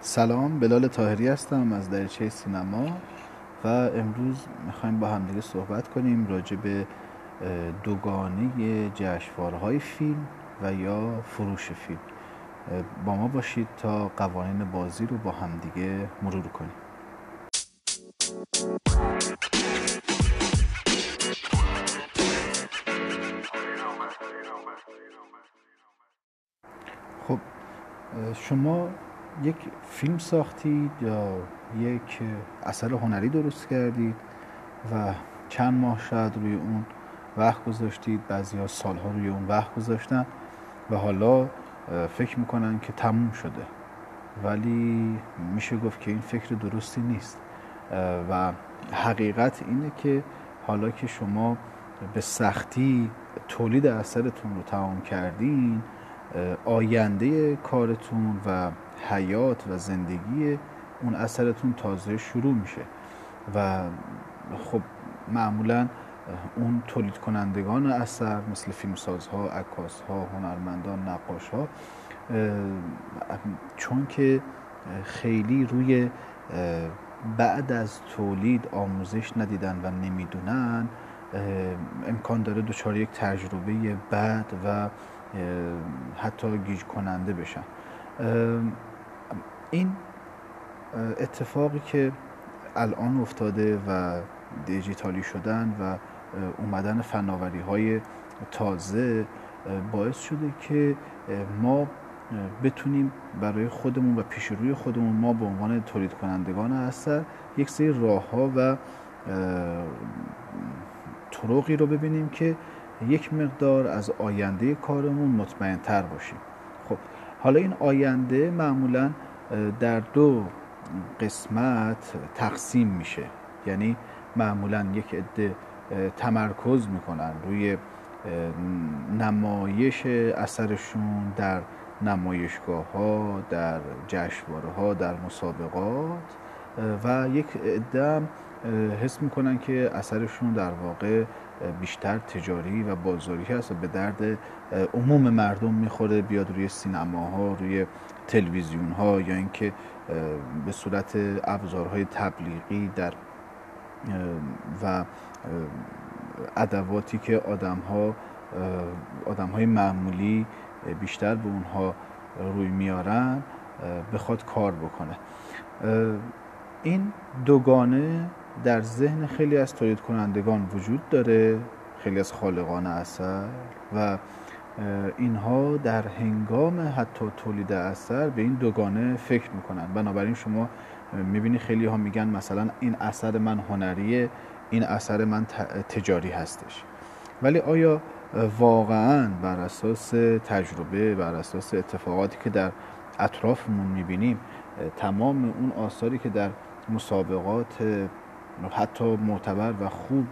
سلام بلال تاهری هستم از دریچه سینما و امروز می‌خوایم با همدیگه صحبت کنیم راجع به دوگانه جشنواره‌های فیلم و یا فروش فیلم. با ما باشید تا قوانین بازی رو با همدیگه مرور کنیم. شما یک فیلم ساختید یا یک اثر هنری درست کردید و چند ماه شاید روی اون وقت گذاشتید بعضی ها سالها روی اون وقت گذاشتن و حالا فکر می‌کنن که تموم شده. ولی میشه گفت که این فکر درستی نیست. و حقیقت اینه که حالا که شما به سختی تولید اثرتون رو تمام کردین آینده کارتون و حیات و زندگی اون اثرتون تازه شروع میشه. و خب معمولا اون تولید کنندگان اثر مثل فیلمسازها، عکاسها، هنرمندان، نقاشها چون که خیلی روی بعد از تولید آموزش ندیدن و نمی‌دونن امکان داره دچار یک تجربه بد و حتی گیج کننده بشن این اتفاقی که الان افتاده و دیجیتالی شدن و اومدن فناوری های تازه باعث شده که ما بتونیم برای خودمون و پیش روی خودمون ما به عنوان تولید کنندگان اثر یک سری راه ها و طرقی رو ببینیم که یک مقدار از آینده کارمون مطمئن تر باشیم. خب حالا این آینده معمولا در دو قسمت تقسیم میشه. یعنی معمولا یک عده تمرکز می‌کنن روی نمایش اثرشون در نمایشگاه ها در جشنواره ها در مسابقات. و یک عده حس می‌کنن که اثرشون در واقع بیشتر تجاری و بازاری هست و به درد عموم مردم می‌خوره بیاد روی سینماها روی تلویزیون ها یا اینکه به صورت ابزارهای تبلیغی در و ادواتی که آدم ها آدم های معمولی بیشتر به اونها روی میارن بخواد کار بکنه. این دوگانه در ذهن خیلی از تولید کنندگان وجود داره خیلی از خالقان اثر و اینها در هنگام حتی تولید اثر به این دوگانه فکر می‌کنن. بنابراین شما می‌بینی خیلی ها میگن مثلا این اثر من هنریه این اثر من تجاری هستش. ولی آیا واقعا بر اساس تجربه بر اساس اتفاقاتی که در اطرافمون می‌بینیم تمام اون آثاری که در مسابقات حتی معتبر و خوب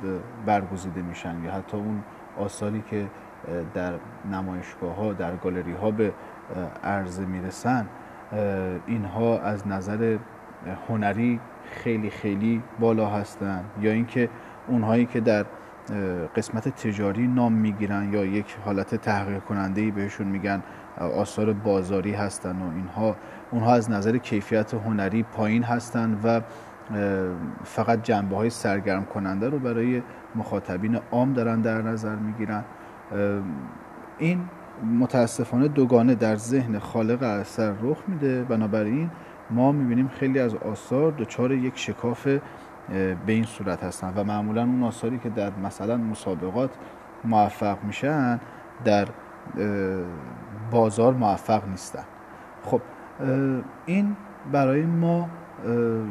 برگزیده میشن یا حتی اون آثاری که در نمایشگاه ها در گالری ها به عرضه می‌رسن اینها از نظر هنری خیلی خیلی بالا هستن یا اینکه اونهایی که در قسمت تجاری نام می‌گیرن یا یک حالت تحقیق کننده بهشون میگن آثار بازاری هستن و اینها اونها از نظر کیفیت هنری پایین هستن و فقط جنبه های سرگرم کننده رو برای مخاطبین عام دارن در نظر می‌گیرن. این متاسفانه دوگانه در ذهن خالق اثر رخ میده. بنابراین ما می‌بینیم خیلی از آثار دچار یک شکاف به این صورت هستن و معمولا اون آثاری که در مثلا مسابقات موفق میشن در بازار موفق نیستن. خب این برای ما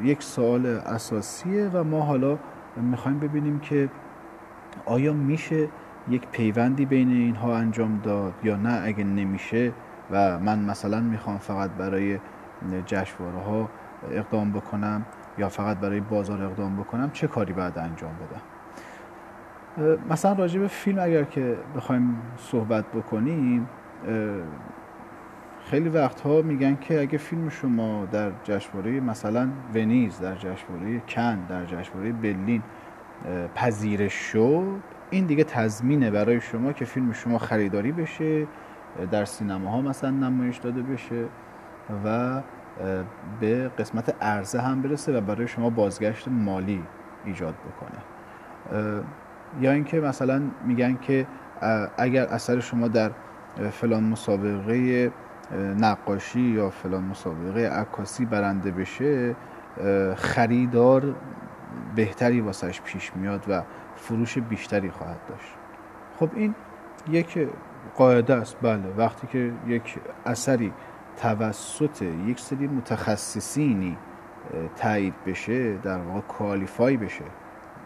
یک سوال اساسیه و ما حالا می‌خوایم ببینیم که آیا میشه یک پیوندی بین اینها انجام داد یا نه اگه نمیشه و من مثلا می‌خوام فقط برای جشنواره ها اقدام بکنم یا فقط برای بازار اقدام بکنم چه کاری باید انجام بدم؟ مثلا راجع به فیلم اگر که بخوایم صحبت بکنیم خیلی وقتها میگن که اگه فیلم شما در جشنواره مثلا ونیز در جشنواره کن در جشنواره برلین پذیرش شد این دیگه تضمینه برای شما که فیلم شما خریداری بشه در سینما ها مثلا نمایش داده بشه و به قسمت عرضه هم برسه و برای شما بازگشت مالی ایجاد بکنه. یا اینکه مثلا میگن که اگر اثر شما در فلان مسابقه نقاشی یا فلان مسابقه عکاسی برنده بشه خریدار بهتری واسش پیش میاد و فروش بیشتری خواهد داشت. خب این یک قاعده است. بله وقتی که یک اثری توسط یک سری متخصصینی تایید بشه در واقع کوالیفای بشه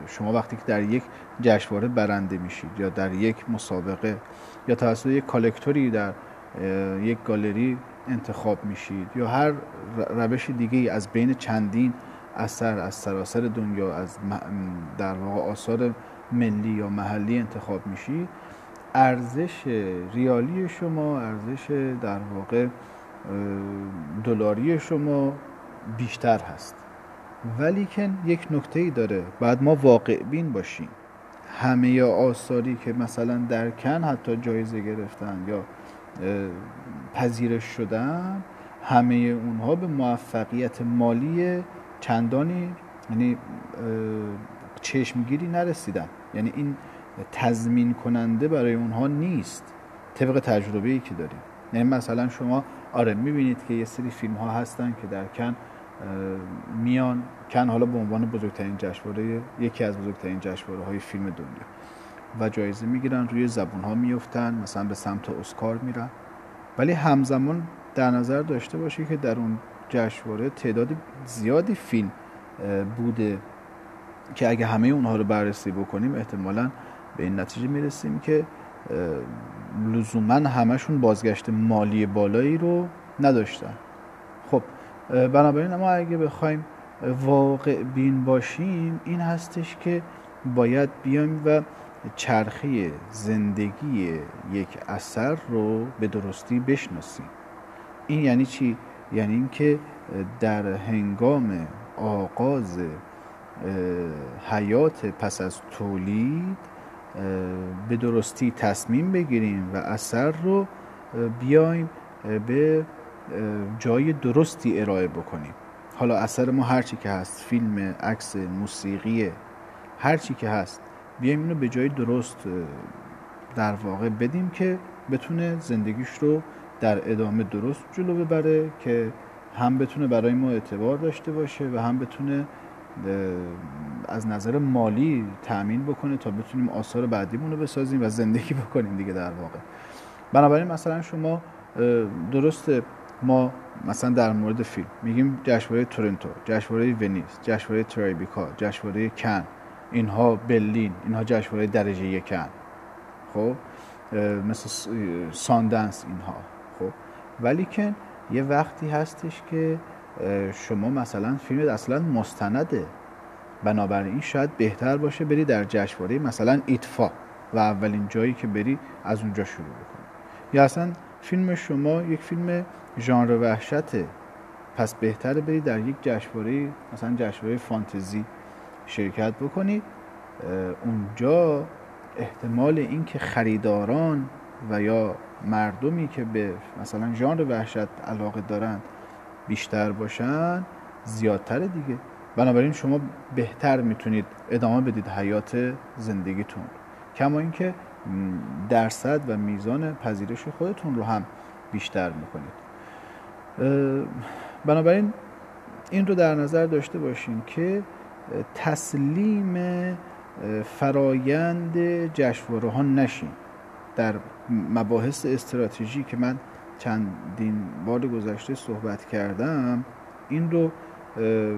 شما وقتی که در یک جشنواره برنده میشید یا در یک مسابقه یا توسط یک کالکتوری در یک گالری انتخاب میشید یا هر روش دیگه ای از بین چندین اثر از سراسر دنیا از در واقع آثار ملی یا محلی انتخاب میشید؟ ارزش ریالی شما ارزش در واقع دلاری شما بیشتر هست. ولی که یک نکته ای داره. بعد ما واقع بین باشیم. همه آثاری که مثلا در کن حتی جایزه گرفتن یا پذیرش شدن همه اونها به موفقیت مالی چندانی یعنی چشمگیری نرسیدن. یعنی این تضمین کننده برای اونها نیست. طبق تجربه ای که داریم. یعنی مثلا شما آره می‌بینید که یه سری فیلم ها هستن که در کن میان کن حالا به عنوان بزرگترین جشنواره یکی از بزرگترین جشنواره های فیلم دنیا. و جایزه می‌گیرن روی زبون ها میفتن مثلا به سمت اسکار میرن. ولی همزمان در نظر داشته باشی که در اون جشنواره تعداد زیادی فیلم بوده که اگه همه اونها رو بررسی بکنیم احتمالا به این نتیجه می‌رسیم که لزوما همشون بازگشت مالی بالایی رو نداشتن. خب بنابراین ما اگه بخوایم واقع بین باشیم این هستش که باید بیایم و چرخه زندگی یک اثر رو به درستی بشناسیم این یعنی چی؟ یعنی اینکه در هنگام آغاز حیات پس از تولید به درستی تصمیم بگیریم و اثر رو بیایم به جای درستی ارائه بکنیم حالا اثر ما هرچی که هست فیلم عکس موسیقی هرچی که هست بیایم اینو به جای درست در واقع بدیم که بتونه زندگیش رو در ادامه درست جلو ببره که هم بتونه برای ما اعتبار داشته باشه و هم بتونه از نظر مالی تأمین بکنه تا بتونیم آثار بعدیمون رو بسازیم و زندگی بکنیم دیگه در واقع. بنابراین مثلا شما درست ما مثلا در مورد فیلم میگیم جشنواره تورنتو جشنواره ونیز جشنواره ترایبیکا جشنواره کن. اینها برلین اینها جشنواره درجه یکن. خب؟ مثل ساندنس اینها. خب؟ ولی که یه وقتی هستش که شما مثلا فیلم اصلا مستنده. بنابراین شاید بهتر باشه بری در جشنواره مثلا ایتفا و اولین جایی که بری از اونجا شروع بکنی. یا اصلا فیلم شما یک فیلم ژانر وحشته. پس بهتره بری در یک جشنواره مثلا جشنواره فانتزی. شرکت بکنید اونجا احتمال اینکه خریداران و یا مردمی که به مثلا ژانر وحشت علاقه دارند بیشتر باشن زیادتر دیگه. بنابراین شما بهتر می‌تونید ادامه بدید حیات زندگیتون. کما اینکه درصد و میزان پذیرش خودتون رو هم بیشتر می‌کنید. بنابراین این رو در نظر داشته باشین که تسلیم فرایند جشنواره ها نشین. در مباحث استراتژی که من چندین بار گذشته صحبت کردم این رو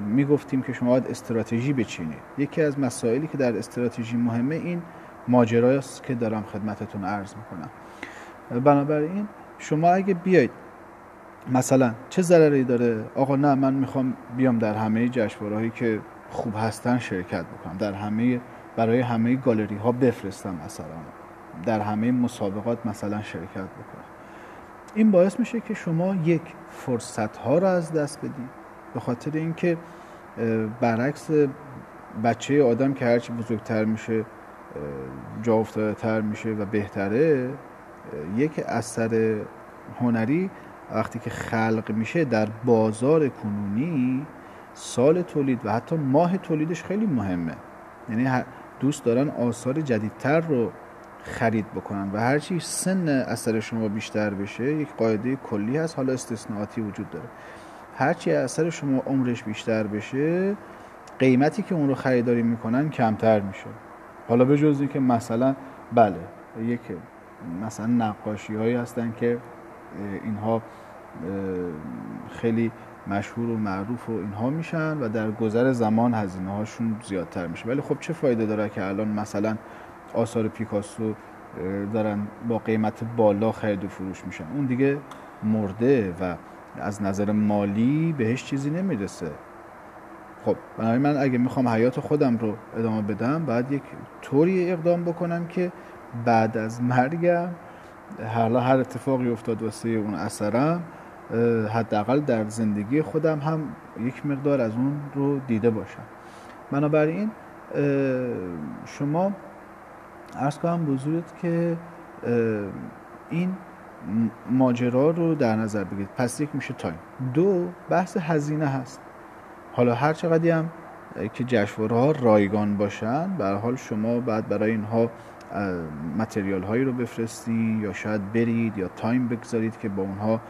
می‌گفتیم که شما باید استراتژی بچینید. یکی از مسائلی که در استراتژی مهمه این ماجرایی است که دارم خدمتتون عرض می‌کنم. بنابراین شما اگه بیاید مثلا چه ضرری داره؟ آقا نه من می‌خوام بیام در همه جشنواره هایی که خوب هستن شرکت بکنم در همه برای همه گالری ها بفرستم مثلا. در همه مسابقات مثلا شرکت بکنم. این باعث میشه که شما یک فرصت ها رو از دست بدید به خاطر اینکه برعکس بچه آدم که هرچی بزرگتر میشه جا تر میشه و بهتره یک اثر هنری وقتی که خلق میشه در بازار کنونی سال تولید و حتی ماه تولیدش خیلی مهمه. یعنی دوست دارن آثار جدیدتر رو خرید بکنن و هرچی سن اثر شما بیشتر بشه یک قاعده کلی هست حالا استثناءاتی وجود داره. هرچی اثر شما عمرش بیشتر بشه قیمتی که اون رو خریداری می‌کنن کمتر میشه. حالا به جزی که مثلا بله یک مثلا نقاشی هایی هستن که اینها خیلی مشهور و معروف و اینها میشن و در گذر زمان هزینه هاشون زیادتر میشه. ولی خب چه فایده داره که الان مثلا آثار پیکاسو دارن با قیمت بالا خرید و فروش میشن؟ اون دیگه مرده و از نظر مالی بهش چیزی نمی‌رسه. خب بنابراین من اگه می‌خوام حیات خودم رو ادامه بدم باید یک طوری اقدام بکنم که بعد از مرگم حالا هر اتفاقی افتاد واسه اون اثرم حداقل در زندگی خودم هم یک مقدار از اون رو دیده باشم. بنابراین شما ارز کنم بزرگت که این ماجرا رو در نظر بگیرید. پس یک میشه time. دو بحث هزینه هست. حالا هر چقدری هم که جشنواره ها رایگان باشن به حال شما بعد برای اینها material هایی رو بفرستی یا شاید برید یا time بگذارید که با اونها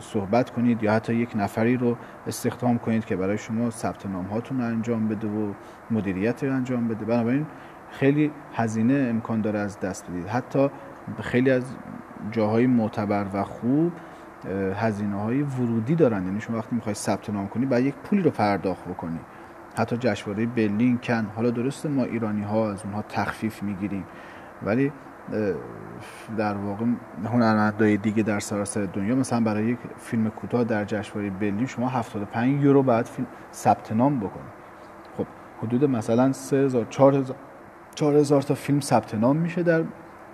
صحبت کنید یا حتی یک نفری رو استخدام کنید که برای شما ثبت نام هاتون رو انجام بده و مدیریت رو انجام بده. بنابراین خیلی هزینه امکان داره از دست بدید. حتی خیلی از جاهای معتبر و خوب هزینه های ورودی دارن. یعنی شما وقتی می‌خوای ثبت نام کنی باید یک پولی رو پرداخت بکنی. حتی جشنواره برلین کن. حالا درسته ما ایرانی ها از اونها تخفیف می‌گیریم. ولی در واقع هنرمندای دیگه در سراسر دنیا مثلا برای یک فیلم کوتاه در جشنواره برلین شما 75 یورو باید فیلم ثبت نام بکنید خب حدود مثلا 3000 4000 4000 تا فیلم ثبت نام میشه در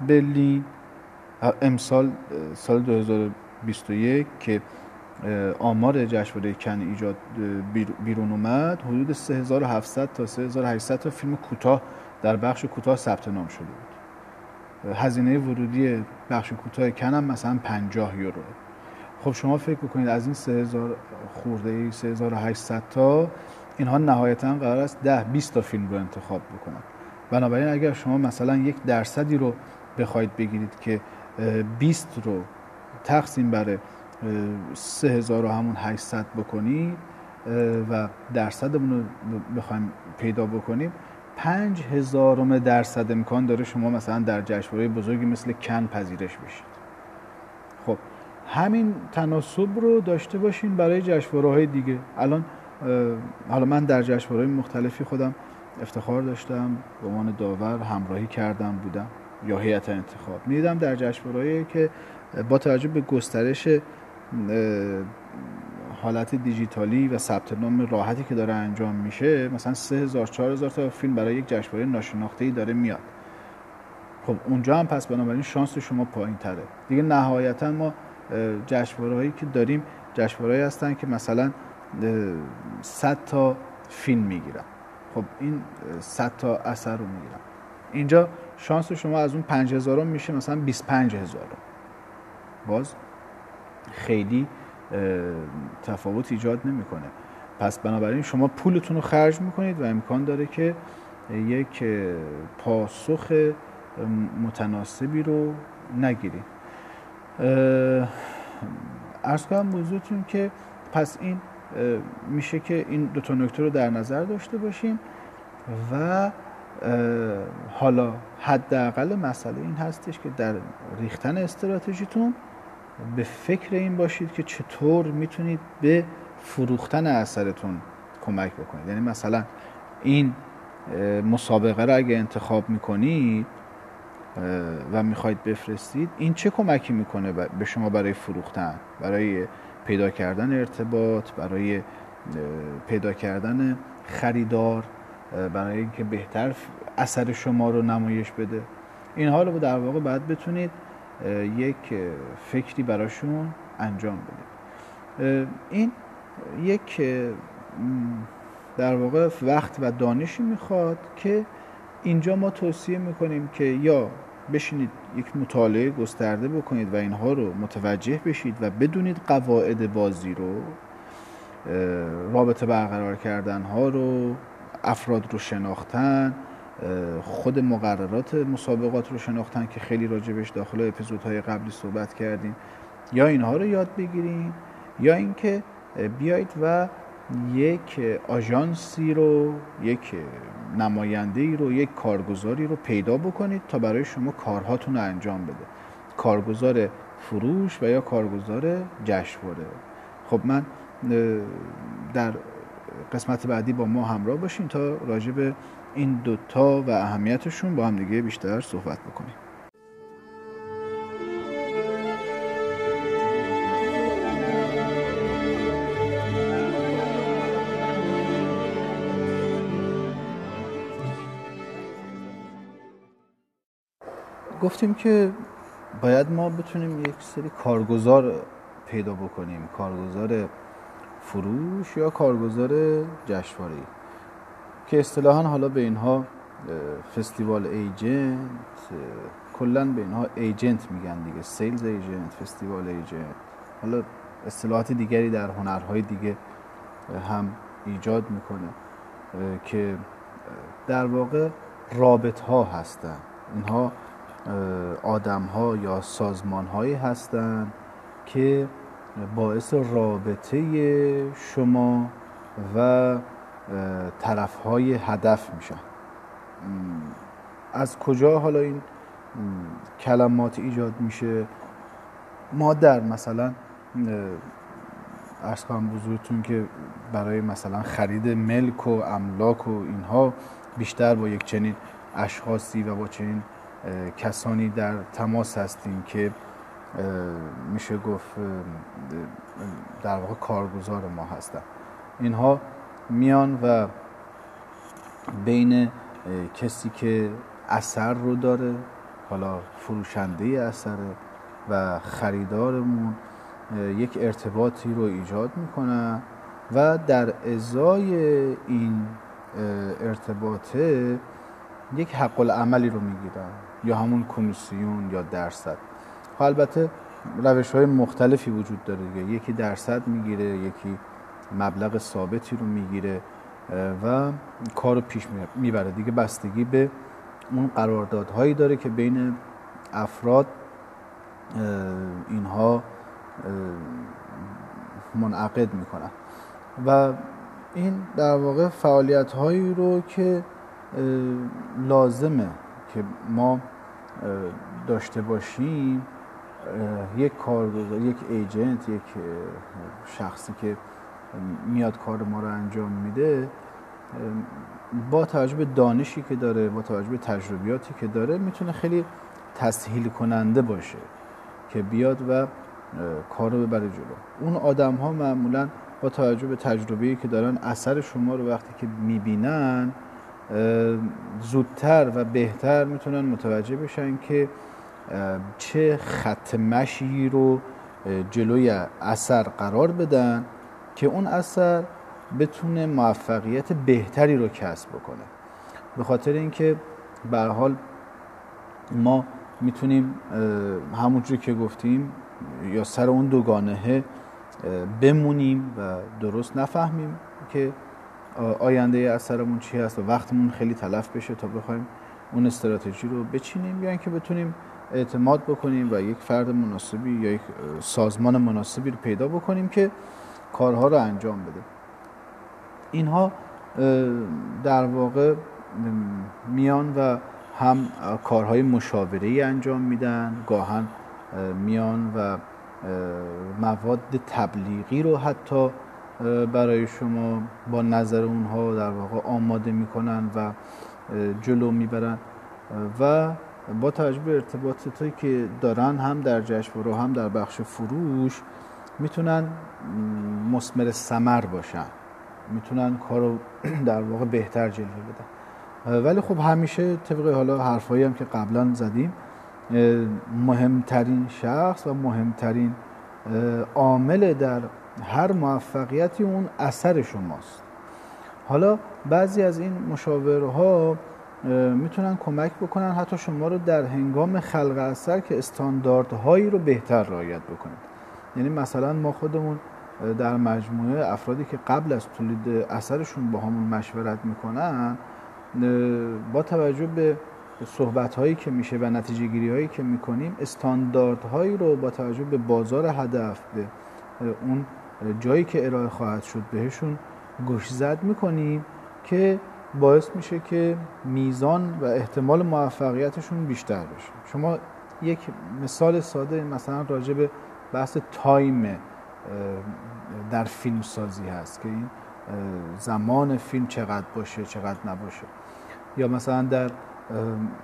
برلین. امسال سال 2021 که آمار جشنواره کن ایجاد بیرون اومد حدود 3700 تا 3800 تا فیلم کوتاه در بخش کوتاه ثبت نام شده بود. هزینه ورودی بخش کوتاه کن هم مثلا 50 یورو. خب شما فکر بکنید از این 3000 خورده ای 3800 تا اینها نهایتا قرار است 10 20 تا فیلم رو انتخاب بکنن. بنابراین اگر شما مثلا یک درصدی رو بخواید بگیرید که 20 رو تقسیم بر 3000 رو همون 800 بکنید و درصدمون رو بخوایم پیدا بکنیم پنج هزارم درصد امکان داره شما مثلا در جشنواره بزرگی مثل کن پذیرش بشید خب همین تناسب رو داشته باشین برای جشنواره های دیگه. الان حالا من در جشنواره مختلفی خودم افتخار داشتم به عنوان داور همراهی کردم بودم یا هیئت انتخاب. میدم در جشنواره‌ای که با توجه به گسترش حالت دیجیتالی و ثبت نام راحتی که داره انجام میشه مثلا 3000 4000 تا فیلم برای یک جشنواره ناشناخته ای داره میاد. خب اونجا هم پس بنابراین شانس شما پایین تره دیگه نهایتا ما جشنواره هایی که داریم جشنواره هستن که مثلا 100 تا فیلم می‌گیرن. خب این 100 تا اثر رو می‌گیرن. اینجا شانس شما از اون 5000 میشه مثلا 25000 باز خیلی تفاوت ایجاد نمی‌کنه. پس بنابراین شما پولتون رو خرج می‌کنید و امکان داره که یک پاسخ متناسبی رو نگیرید. ارز کنم بزرگتون که پس این میشه که این دو تا نکته رو در نظر داشته باشیم و حالا حداقل مسئله این هستش که در ریختن استراتژیتون به فکر این باشید که چطور می‌تونید به فروختن اثرتون کمک بکنید. یعنی مثلا این مسابقه رو اگه انتخاب می‌کنید و می‌خواید بفرستید این چه کمکی می‌کنه به شما برای فروختن؟ برای پیدا کردن ارتباط برای پیدا کردن خریدار برای اینکه بهتر اثر شما رو نمایش بده؟ این حال در واقع باید بتونید یک فکری براشون انجام بدید این یک در واقع وقت و دانشی می‌خواد که اینجا ما توصیه می‌کنیم که یا بشینید یک مطالعه گسترده بکنید و اینها رو متوجه بشید و بدونید قواعد بازی رو رابطه برقرار کردن ها رو افراد رو شناختن. خود مقررات مسابقات رو شناختن که خیلی راجبش داخل اپیزودهای قبلی صحبت کردیم. یا اینها رو یاد بگیریم یا اینکه بیایید و یک آژانسی رو یک نماینده ای رو یک کارگزاری رو پیدا بکنید تا برای شما کارهاتون رو انجام بده. کارگزار فروش و یا کارگزار جشنواره. خب من در قسمت بعدی با ما همراه باشین تا راجع به این دوتا و اهمیتشون با هم دیگه بیشتر صحبت بکنیم. گفتیم که باید ما بتونیم یک سری کارگزار پیدا بکنیم. کارگزار فروش یا کارگزار جشنواره که اصطلاحا حالا به اینها فستیوال ایجنت کلا به اینها ایجنت میگن دیگه سیلز ایجنت فستیوال ایجنت. حالا اصطلاحات دیگری در هنرهای دیگه هم ایجاد می‌کنه که در واقع رابط ها هستن. اینها آدم ها یا سازمان هایی هستند که باعث رابطه شما و طرف های هدف میشن. از کجا حالا این کلمات ایجاد میشه؟ ما در مثلا ارز کنم بزرگتون که برای مثلا خرید ملک و املاک و اینها بیشتر با یک چنین اشخاصی و با چنین کسانی در تماس هستیم که میشه گفت در واقع کارگزار ما هستن. اینها میان و بین کسی که اثر رو داره حالا فروشنده اثره و خریدارمون یک ارتباطی رو ایجاد می‌کنن و در ازای این ارتباطه یک حق العملی رو می‌گیرن یا همون کمیسیون یا درصد. البته روش های مختلفی وجود داره دیگه. یکی درصد می‌گیره یکی مبلغ ثابتی رو می‌گیره و کار رو پیش می‌بره. دیگه بستگی به اون قراردادهایی داره که بین افراد اینها منعقد می‌کنن. و این در واقع فعالیت هایی رو که لازمه که ما داشته باشیم یک کارگزار یک ایجنت یک شخصی که میاد کار ما رو انجام میده با توجه به دانشی که داره با توجه به تجربیاتی که داره می‌تونه خیلی تسهیل کننده باشه که بیاد و کار رو ببره جلو. اون آدم ها معمولا با توجه به تجربه‌ای که دارن اثر شما رو وقتی که می‌بینن زودتر و بهتر می‌تونن متوجه بشن که چه خط مشی رو جلوی اثر قرار بدن که اون اثر بتونه موفقیت بهتری رو کسب بکنه. به خاطر اینکه به حال ما می‌تونیم همونجوری که گفتیم یا سر اون دوگانه بمونیم و درست نفهمیم که آینده اثرمون چی هست و وقتمون خیلی تلف بشه تا بخوایم اون استراتژی رو بچینیم یا اینکه بتونیم اعتماد بکنیم و یک فرد مناسبی یا یک سازمان مناسبی رو پیدا بکنیم که کارها رو انجام بده. اینها در واقع میان و هم کارهای مشاوره انجام میدن گاهن میان و مواد تبلیغی رو حتی برای شما با نظر اونها در واقع آماده می‌کنن و جلو می‌برن. و با توجه به ارتباطاتی که دارن هم در جشنواره هم در بخش فروش می‌تونن مسمر سمر باشن. می‌تونن کارو در واقع بهتر جلوه بدن. ولی خب همیشه طبق حالا حرفایی هم که قبلا زدیم مهمترین شخص و مهمترین عامل در هر موفقیتی اون اثر شماست. حالا بعضی از این مشاورها می‌تونن کمک بکنن حتی شما رو در هنگام خلق اثر که استانداردهایی رو بهتر رعایت بکنید. یعنی مثلا ما خودمون در مجموعه افرادی که قبل از تولید اثرشون با همون مشورت می‌کنن با توجه به صحبت هایی که میشه و نتیجه گیری هایی که می‌کنیم استانداردهایی رو با توجه به بازار هدف به اون جایی که ارائه خواهد شد بهشون گوش زد می‌کنیم که باعث میشه که میزان و احتمال موفقیتشون بیشتر بشه. شما یک مثال ساده مثلا راجع به بحث تایم در فیلم سازی هست که این زمان فیلم چقدر باشه چقدر نباشه. یا مثلا در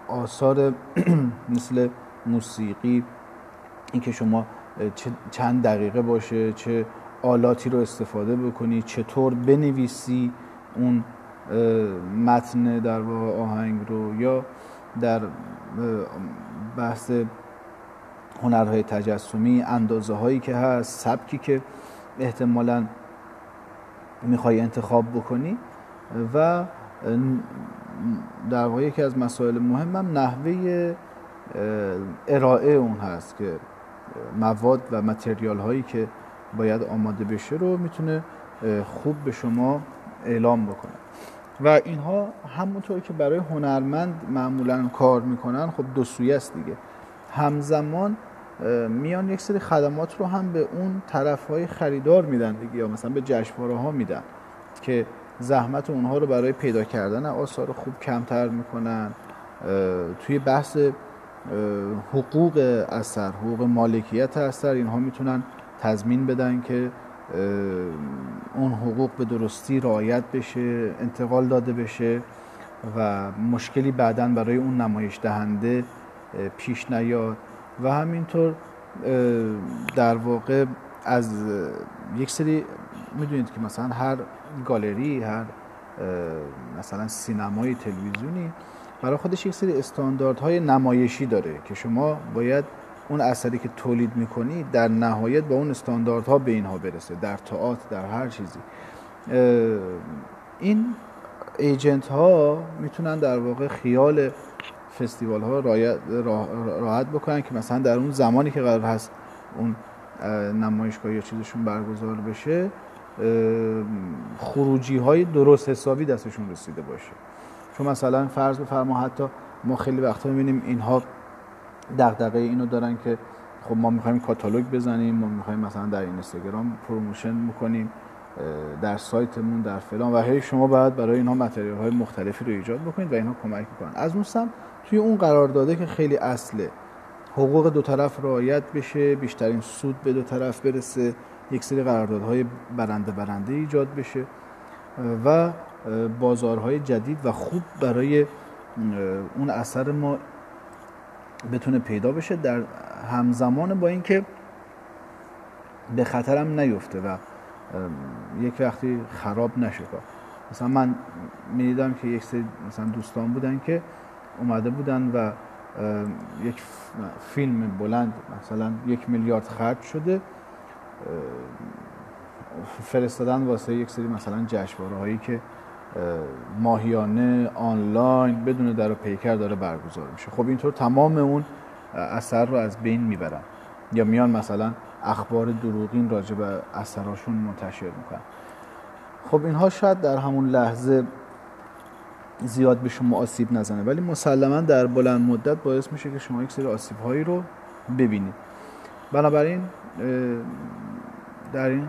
آثار مثل موسیقی اینکه شما چند دقیقه باشه چه آلاتی رو استفاده بکنی چطور بنویسی اون متن در واقع آهنگ رو یا در بحث هنرهای تجسمی اندازه هایی که هست سبکی که احتمالا می‌خوای انتخاب بکنی و در واقع یکی از مسائل مهمم نحوه ارائه اون هست که مواد و متریال هایی که باید آماده بشه رو می‌تونه خوب به شما اعلام بکنه. و اینها همونطور که برای هنرمند معمولا کار می‌کنن خب دو سویه است دیگه. همزمان میان یک سری خدمات رو هم به اون طرف های خریدار میدن دیگه یا مثلا به جشنواره ها میدن که زحمت اونها رو برای پیدا کردن آثار خوب کمتر می‌کنن. توی بحث حقوق اثر حقوق مالکیت اثر اینها می‌تونن تضمین بدن که اون حقوق به درستی رعایت بشه انتقال داده بشه و مشکلی بعدا برای اون نمایش دهنده پیش نیاد. و همینطور در واقع از یک سری می‌دونید که مثلا هر گالری هر مثلا سینمای تلویزیونی برای خودش یک سری استانداردهای نمایشی داره که شما باید اون اثری که تولید می‌کنی در نهایت با اون استانداردها به اینها برسه در تئاتر در هر چیزی. این ایجنت ها می‌تونن در واقع خیال فستیوال ها راحت بکنن که مثلا در اون زمانی که قرار هست اون نمایشگاه یا چیزشون برگزار بشه خروجی های درست حسابی دستشون رسیده باشه. چون مثلا فرض بفرما حتی ما خیلی وقتا می‌بینیم اینها دغدغه اینو دارن که خب ما می‌خوایم کاتالوگ بزنیم ما می‌خوایم مثلا در اینستاگرام promotion می‌کنیم در سایتمون در فلان و هی شما باید برای اینها material های مختلفی رو ایجاد بکنید و اینها کمک می‌کنن. از اون سمت توی اون قرار داده که خیلی اصله. حقوق دو طرف رعایت بشه بیشترین سود به دو طرف برسه یک سری قراردادهای برنده برنده ایجاد بشه و بازارهای جدید و خوب برای اون اثر ما بتونه پیدا بشه در همزمان با اینکه به خطرم نیفته و یک وقتی خراب نشه مثلا من می‌دیدم که یک سری مثلا دوستان بودن که اومده بودن و یک فیلم بلند مثلا یک میلیارد خرج شده فرستادن واسه یک سری مثلا جشنواره هایی که ماهیانه آنلاین بدون در و پیکر داره برگزار میشه. خب اینطور تمام اون اثر رو از بین می‌برن. یا میان مثلا اخبار دروغین راجع به اثراشون منتشر می‌کنن. خب اینها شاید در همون لحظه زیاد به شما آسیب نزنه ولی مسلما در بلند مدت باعث میشه که شما یک سری آسیب هایی رو ببینید. بنابراین در این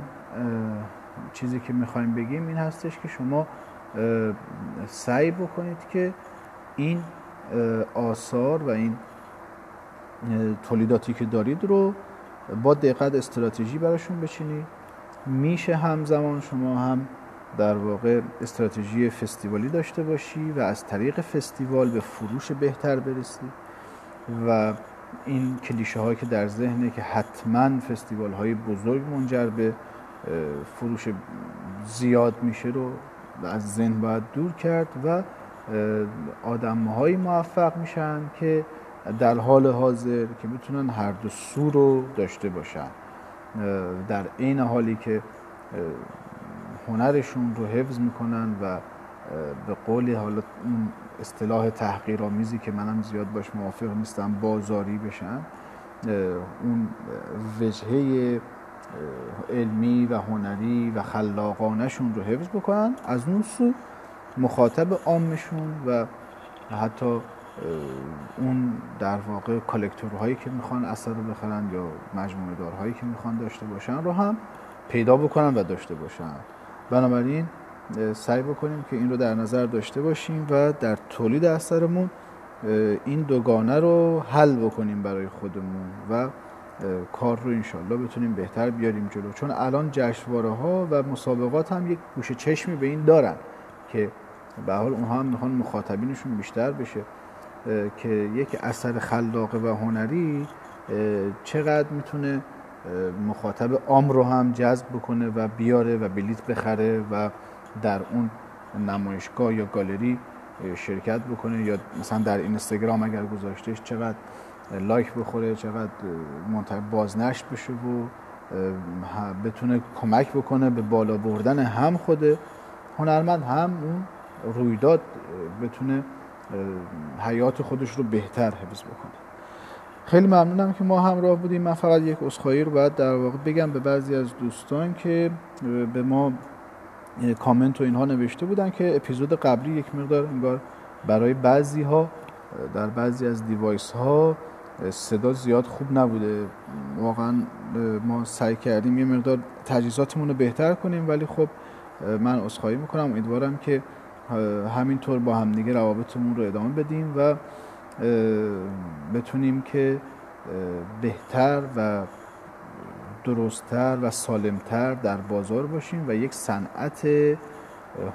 چیزی که می‌خوایم بگیم این هستش که شما سعی بکنید که این آثار و این تولیداتی که دارید رو با دقت استراتژی براشون بچینید. میشه همزمان شما هم در واقع استراتژی فستیوالی داشته باشی و از طریق فستیوال به فروش بهتر برسی و این کلیشه هایی که در ذهنه که حتما فستیوال های بزرگ منجر به فروش زیاد میشه رو از ذهن باید دور کرد و آدم های موفق میشن که در حال حاضر که می‌تونن هر دو سو رو داشته باشن. در عین حالی که هنرشون رو حفظ می‌کنن و به قولی حالا اون اصطلاح تحقیرآمیزی که منم زیاد باش موافق نیستم بازاری بشن اون وجهه علمی و هنری و خلاقانشون رو حفظ بکنن. از اون سو مخاطب عامشون و حتی اون در واقع کالکتورهایی که می‌خوان اثر رو بخرن یا مجموعه دارهایی که می‌خوان داشته باشن رو هم پیدا بکنن و داشته باشن. بنابراین سعی بکنیم که این رو در نظر داشته باشیم و در تولید اثرمون این دوگانه رو حل بکنیم برای خودمون و کار رو انشالله بتونیم بهتر بیاریم جلو. چون الان جشنواره ها و مسابقات هم یک گوشه چشمی به این دارن که به حال اونها هم می‌خوان مخاطبینشون بیشتر بشه. که یک اثر خلاقه و هنری چقدر می‌تونه مخاطب عام رو هم جذب بکنه و بیاره و بلیت بخره و در اون نمایشگاه یا گالری شرکت بکنه یا مثلا در اینستاگرام اگر گذاشتهش چقدر لایک بخوره چقدر بازنشر بشه و بتونه کمک بکنه به بالا بردن هم خود هنرمند هم اون رویداد بتونه حیات خودش رو بهتر حفظ بکنه. خیلی ممنونم که ما همراه بودیم. من فقط یک اسخایی رو باید در واقع بگم به بعضی از دوستان که به ما کامنت و اینها نوشته بودن که اپیزود قبلی یک مقدار انگار برای بعضی ها در بعضی از دیوایس ها صدا زیاد خوب نبوده. واقعا ما سعی کردیم یه مقدار تجهیزاتمون رو بهتر کنیم ولی خب من عذرخواهی می‌کنم. امیدوارم که همینطور با همدیگه روابطمون رو ادامه بدیم و بتونیم که بهتر و درستتر و سالمتر در بازار باشیم و یک صنعت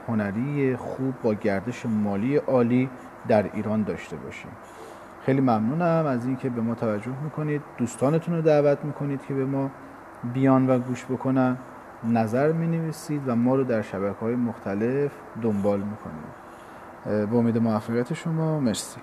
هنری خوب با گردش مالی عالی در ایران داشته باشیم. خیلی ممنونم از اینکه به ما توجه می‌کنید. دوستانتون رو دعوت می‌کنید که به ما بیان و گوش بکنن. نظر می نویسید و ما رو در شبکه های مختلف دنبال می‌کنید. با امید موفقیت شما مرسی.